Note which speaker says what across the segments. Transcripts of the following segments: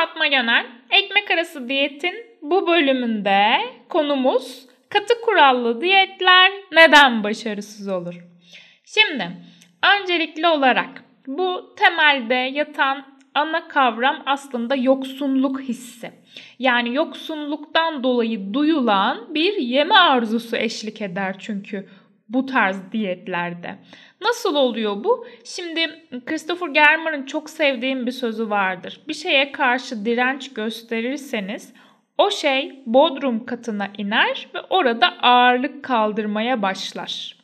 Speaker 1: Fatma Gönen. Ekmek arası diyetin bu bölümünde konumuz katı kurallı diyetler neden başarısız olur? Şimdi öncelikli olarak bu temelde yatan ana kavram aslında yoksunluk hissi. Yani yoksunluktan dolayı duyulan bir yeme arzusu eşlik eder çünkü bu tarz diyetlerde. Nasıl oluyor bu? Şimdi Christopher Germer'ın çok sevdiğim bir sözü vardır. Bir şeye karşı direnç gösterirseniz o şey bodrum katına iner ve orada ağırlık kaldırmaya başlar.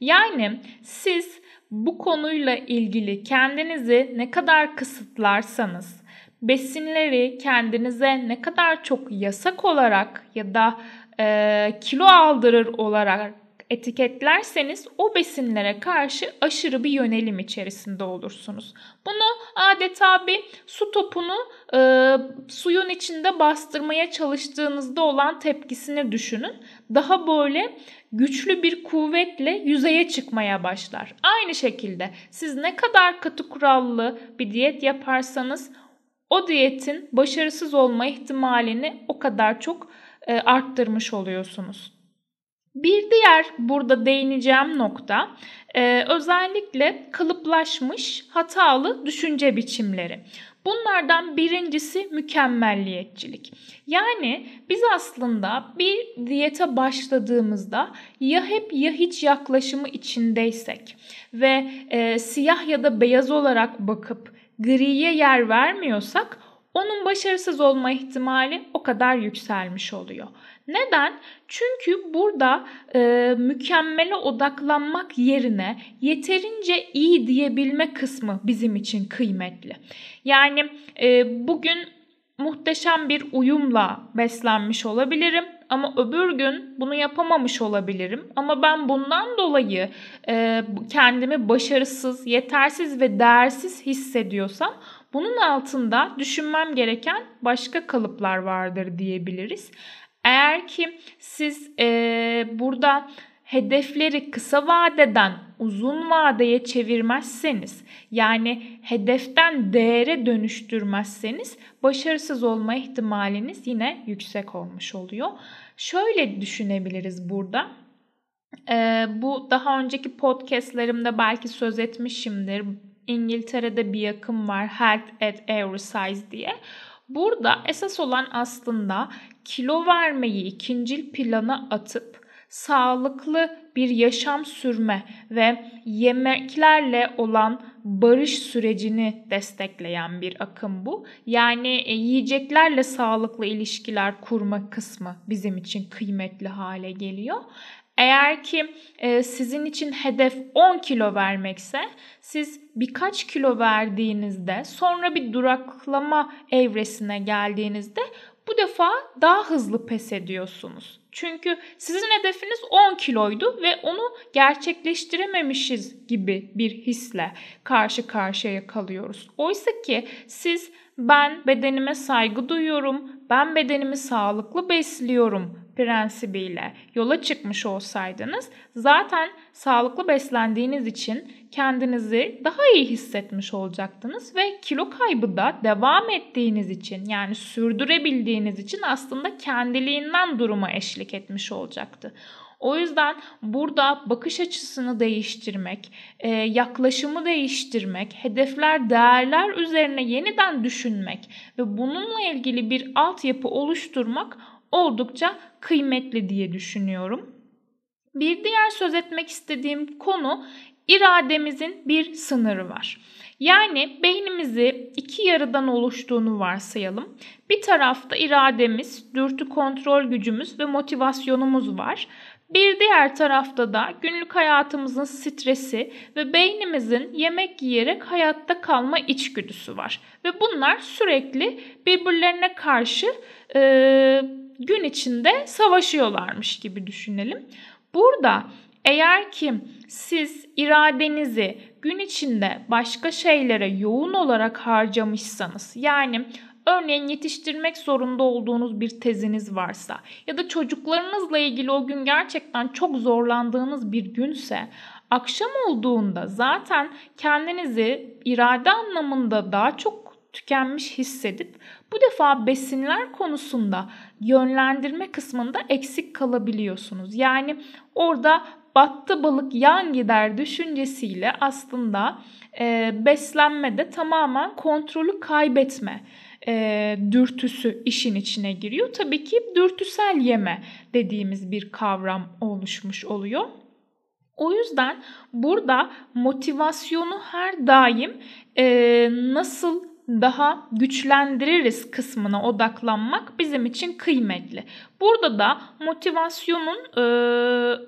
Speaker 1: Yani siz bu konuyla ilgili kendinizi ne kadar kısıtlarsanız, besinleri kendinize ne kadar çok yasak olarak ya da e, kilo aldırır olarak etiketlerseniz o besinlere karşı aşırı bir yönelim içerisinde olursunuz. Bunu adeta bir su topunu e, suyun içinde bastırmaya çalıştığınızda olan tepkisini düşünün. Daha böyle güçlü bir kuvvetle yüzeye çıkmaya başlar. Aynı şekilde siz ne kadar katı kurallı bir diyet yaparsanız o diyetin başarısız olma ihtimalini o kadar çok e, arttırmış oluyorsunuz. Bir diğer burada değineceğim nokta e, özellikle kalıplaşmış hatalı düşünce biçimleri. Bunlardan birincisi mükemmelliyetçilik. Yani biz aslında bir diyete başladığımızda ya hep ya hiç yaklaşımı içindeysek ve e, siyah ya da beyaz olarak bakıp griye yer vermiyorsak onun başarısız olma ihtimali o kadar yükselmiş oluyor. Neden? Çünkü burada e, mükemmele odaklanmak yerine yeterince iyi diyebilme kısmı bizim için kıymetli. Yani e, bugün muhteşem bir uyumla beslenmiş olabilirim ama öbür gün bunu yapamamış olabilirim. Ama ben bundan dolayı e, kendimi başarısız, yetersiz ve değersiz hissediyorsam bunun altında düşünmem gereken başka kalıplar vardır diyebiliriz. Eğer ki siz e, burada hedefleri kısa vadeden uzun vadeye çevirmezseniz yani hedeften değere dönüştürmezseniz başarısız olma ihtimaliniz yine yüksek olmuş oluyor. Şöyle düşünebiliriz burada. Ee, bu daha önceki podcastlerimde belki söz etmişimdir. İngiltere'de bir yakın var Health at Every Size diye. Burada esas olan aslında kilo vermeyi ikincil plana atıp sağlıklı bir yaşam sürme ve yemeklerle olan barış sürecini destekleyen bir akım bu. Yani e, yiyeceklerle sağlıklı ilişkiler kurma kısmı bizim için kıymetli hale geliyor. Eğer ki e, sizin için hedef 10 kilo vermekse siz birkaç kilo verdiğinizde sonra bir duraklama evresine geldiğinizde bu defa daha hızlı pes ediyorsunuz. Çünkü sizin hedefiniz 10 kiloydu ve onu gerçekleştirememişiz gibi bir hisle karşı karşıya kalıyoruz. Oysa ki siz ben bedenime saygı duyuyorum, ben bedenimi sağlıklı besliyorum prensibiyle yola çıkmış olsaydınız zaten sağlıklı beslendiğiniz için kendinizi daha iyi hissetmiş olacaktınız ve kilo kaybı da devam ettiğiniz için yani sürdürebildiğiniz için aslında kendiliğinden duruma eşlik etmiş olacaktı. O yüzden burada bakış açısını değiştirmek, e, yaklaşımı değiştirmek, hedefler, değerler üzerine yeniden düşünmek ve bununla ilgili bir altyapı oluşturmak oldukça kıymetli diye düşünüyorum. Bir diğer söz etmek istediğim konu irademizin bir sınırı var. Yani beynimizi iki yarıdan oluştuğunu varsayalım. Bir tarafta irademiz, dürtü kontrol gücümüz ve motivasyonumuz var. Bir diğer tarafta da günlük hayatımızın stresi ve beynimizin yemek yiyerek hayatta kalma içgüdüsü var. Ve bunlar sürekli birbirlerine karşı e, gün içinde savaşıyorlarmış gibi düşünelim. Burada eğer ki siz iradenizi gün içinde başka şeylere yoğun olarak harcamışsanız yani Örneğin yetiştirmek zorunda olduğunuz bir teziniz varsa ya da çocuklarınızla ilgili o gün gerçekten çok zorlandığınız bir günse akşam olduğunda zaten kendinizi irade anlamında daha çok tükenmiş hissedip bu defa besinler konusunda yönlendirme kısmında eksik kalabiliyorsunuz. Yani orada battı balık yan gider düşüncesiyle aslında e, beslenmede tamamen kontrolü kaybetme e, dürtüsü işin içine giriyor. Tabii ki dürtüsel yeme dediğimiz bir kavram oluşmuş oluyor. O yüzden burada motivasyonu her daim e, nasıl daha güçlendiririz kısmına odaklanmak bizim için kıymetli. Burada da motivasyonun e,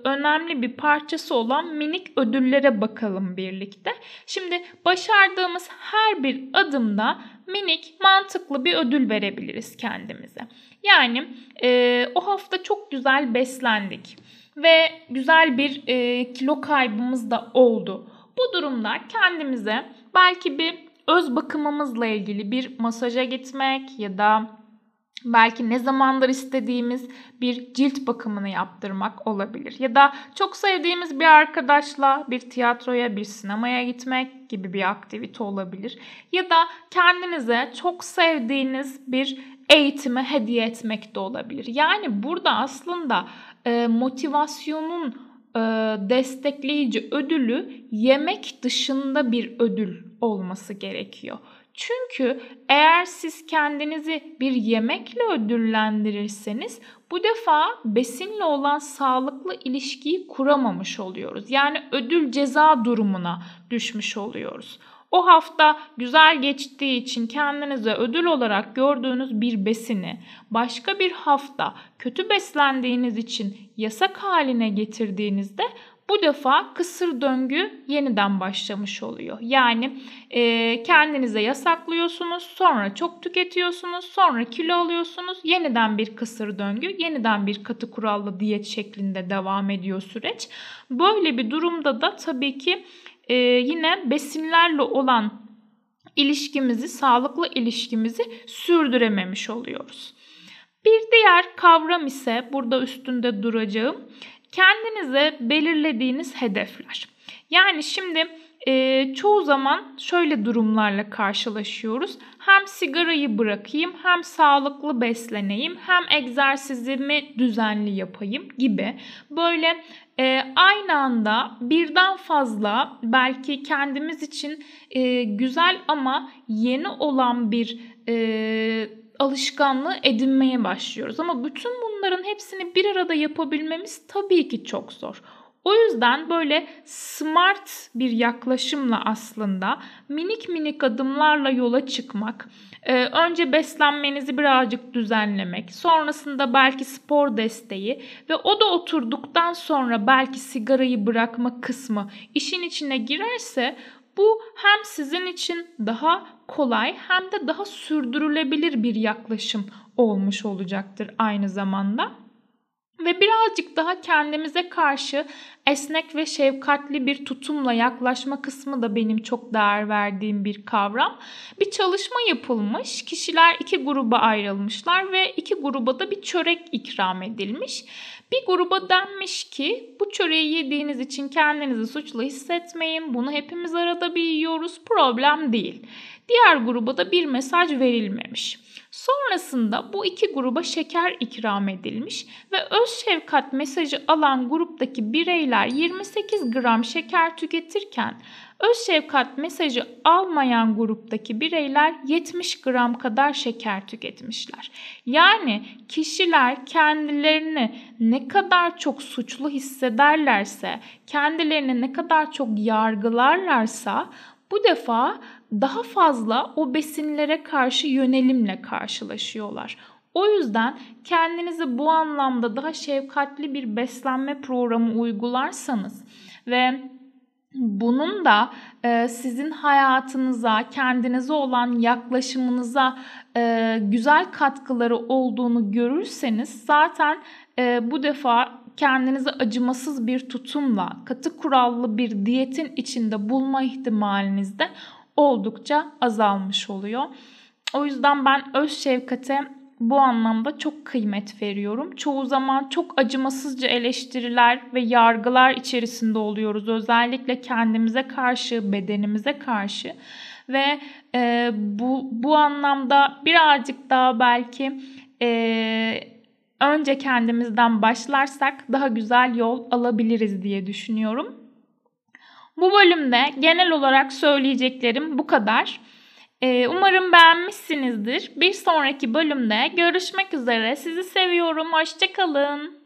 Speaker 1: önemli bir parçası olan minik ödüllere bakalım birlikte. Şimdi başardığımız her bir adımda minik mantıklı bir ödül verebiliriz kendimize. Yani e, o hafta çok güzel beslendik ve güzel bir e, kilo kaybımız da oldu. Bu durumda kendimize belki bir öz bakımımızla ilgili bir masaja gitmek ya da belki ne zamandır istediğimiz bir cilt bakımını yaptırmak olabilir. Ya da çok sevdiğimiz bir arkadaşla bir tiyatroya, bir sinemaya gitmek gibi bir aktivite olabilir. Ya da kendinize çok sevdiğiniz bir eğitimi hediye etmek de olabilir. Yani burada aslında e, motivasyonun e, destekleyici ödülü yemek dışında bir ödül olması gerekiyor. Çünkü eğer siz kendinizi bir yemekle ödüllendirirseniz bu defa besinle olan sağlıklı ilişkiyi kuramamış oluyoruz. Yani ödül ceza durumuna düşmüş oluyoruz. O hafta güzel geçtiği için kendinize ödül olarak gördüğünüz bir besini başka bir hafta kötü beslendiğiniz için yasak haline getirdiğinizde bu defa kısır döngü yeniden başlamış oluyor. Yani e, kendinize yasaklıyorsunuz, sonra çok tüketiyorsunuz, sonra kilo alıyorsunuz. Yeniden bir kısır döngü, yeniden bir katı kurallı diyet şeklinde devam ediyor süreç. Böyle bir durumda da tabii ki e, yine besinlerle olan ilişkimizi, sağlıklı ilişkimizi sürdürememiş oluyoruz. Bir diğer kavram ise burada üstünde duracağım. Kendinize belirlediğiniz hedefler. Yani şimdi e, çoğu zaman şöyle durumlarla karşılaşıyoruz. Hem sigarayı bırakayım, hem sağlıklı besleneyim, hem egzersizimi düzenli yapayım gibi böyle e, aynı anda birden fazla belki kendimiz için e, güzel ama yeni olan bir e, alışkanlığı edinmeye başlıyoruz. Ama bütün bunların hepsini bir arada yapabilmemiz tabii ki çok zor. O yüzden böyle smart bir yaklaşımla aslında minik minik adımlarla yola çıkmak, e, önce beslenmenizi birazcık düzenlemek, sonrasında belki spor desteği ve o da oturduktan sonra belki sigarayı bırakma kısmı işin içine girerse bu hem sizin için daha kolay hem de daha sürdürülebilir bir yaklaşım olmuş olacaktır aynı zamanda. Ve birazcık daha kendimize karşı esnek ve şefkatli bir tutumla yaklaşma kısmı da benim çok değer verdiğim bir kavram. Bir çalışma yapılmış. Kişiler iki gruba ayrılmışlar ve iki gruba da bir çörek ikram edilmiş. Bir gruba denmiş ki bu çöreği yediğiniz için kendinizi suçlu hissetmeyin. Bunu hepimiz arada bir yiyoruz. Problem değil. Diğer gruba da bir mesaj verilmemiş. Sonrasında bu iki gruba şeker ikram edilmiş ve öz şefkat mesajı alan gruptaki bireyler 28 gram şeker tüketirken öz şefkat mesajı almayan gruptaki bireyler 70 gram kadar şeker tüketmişler. Yani kişiler kendilerini ne kadar çok suçlu hissederlerse, kendilerini ne kadar çok yargılarlarsa bu defa daha fazla o besinlere karşı yönelimle karşılaşıyorlar. O yüzden kendinizi bu anlamda daha şefkatli bir beslenme programı uygularsanız ve bunun da e, sizin hayatınıza, kendinize olan yaklaşımınıza e, güzel katkıları olduğunu görürseniz zaten e, bu defa kendinizi acımasız bir tutumla, katı kurallı bir diyetin içinde bulma ihtimaliniz de oldukça azalmış oluyor. O yüzden ben öz şefkate bu anlamda çok kıymet veriyorum. Çoğu zaman çok acımasızca eleştiriler ve yargılar içerisinde oluyoruz. Özellikle kendimize karşı, bedenimize karşı. ve e, bu bu anlamda birazcık daha belki e, önce kendimizden başlarsak daha güzel yol alabiliriz diye düşünüyorum. Bu bölümde genel olarak söyleyeceklerim bu kadar. Ee, umarım beğenmişsinizdir. Bir sonraki bölümde görüşmek üzere. Sizi seviyorum. Hoşçakalın.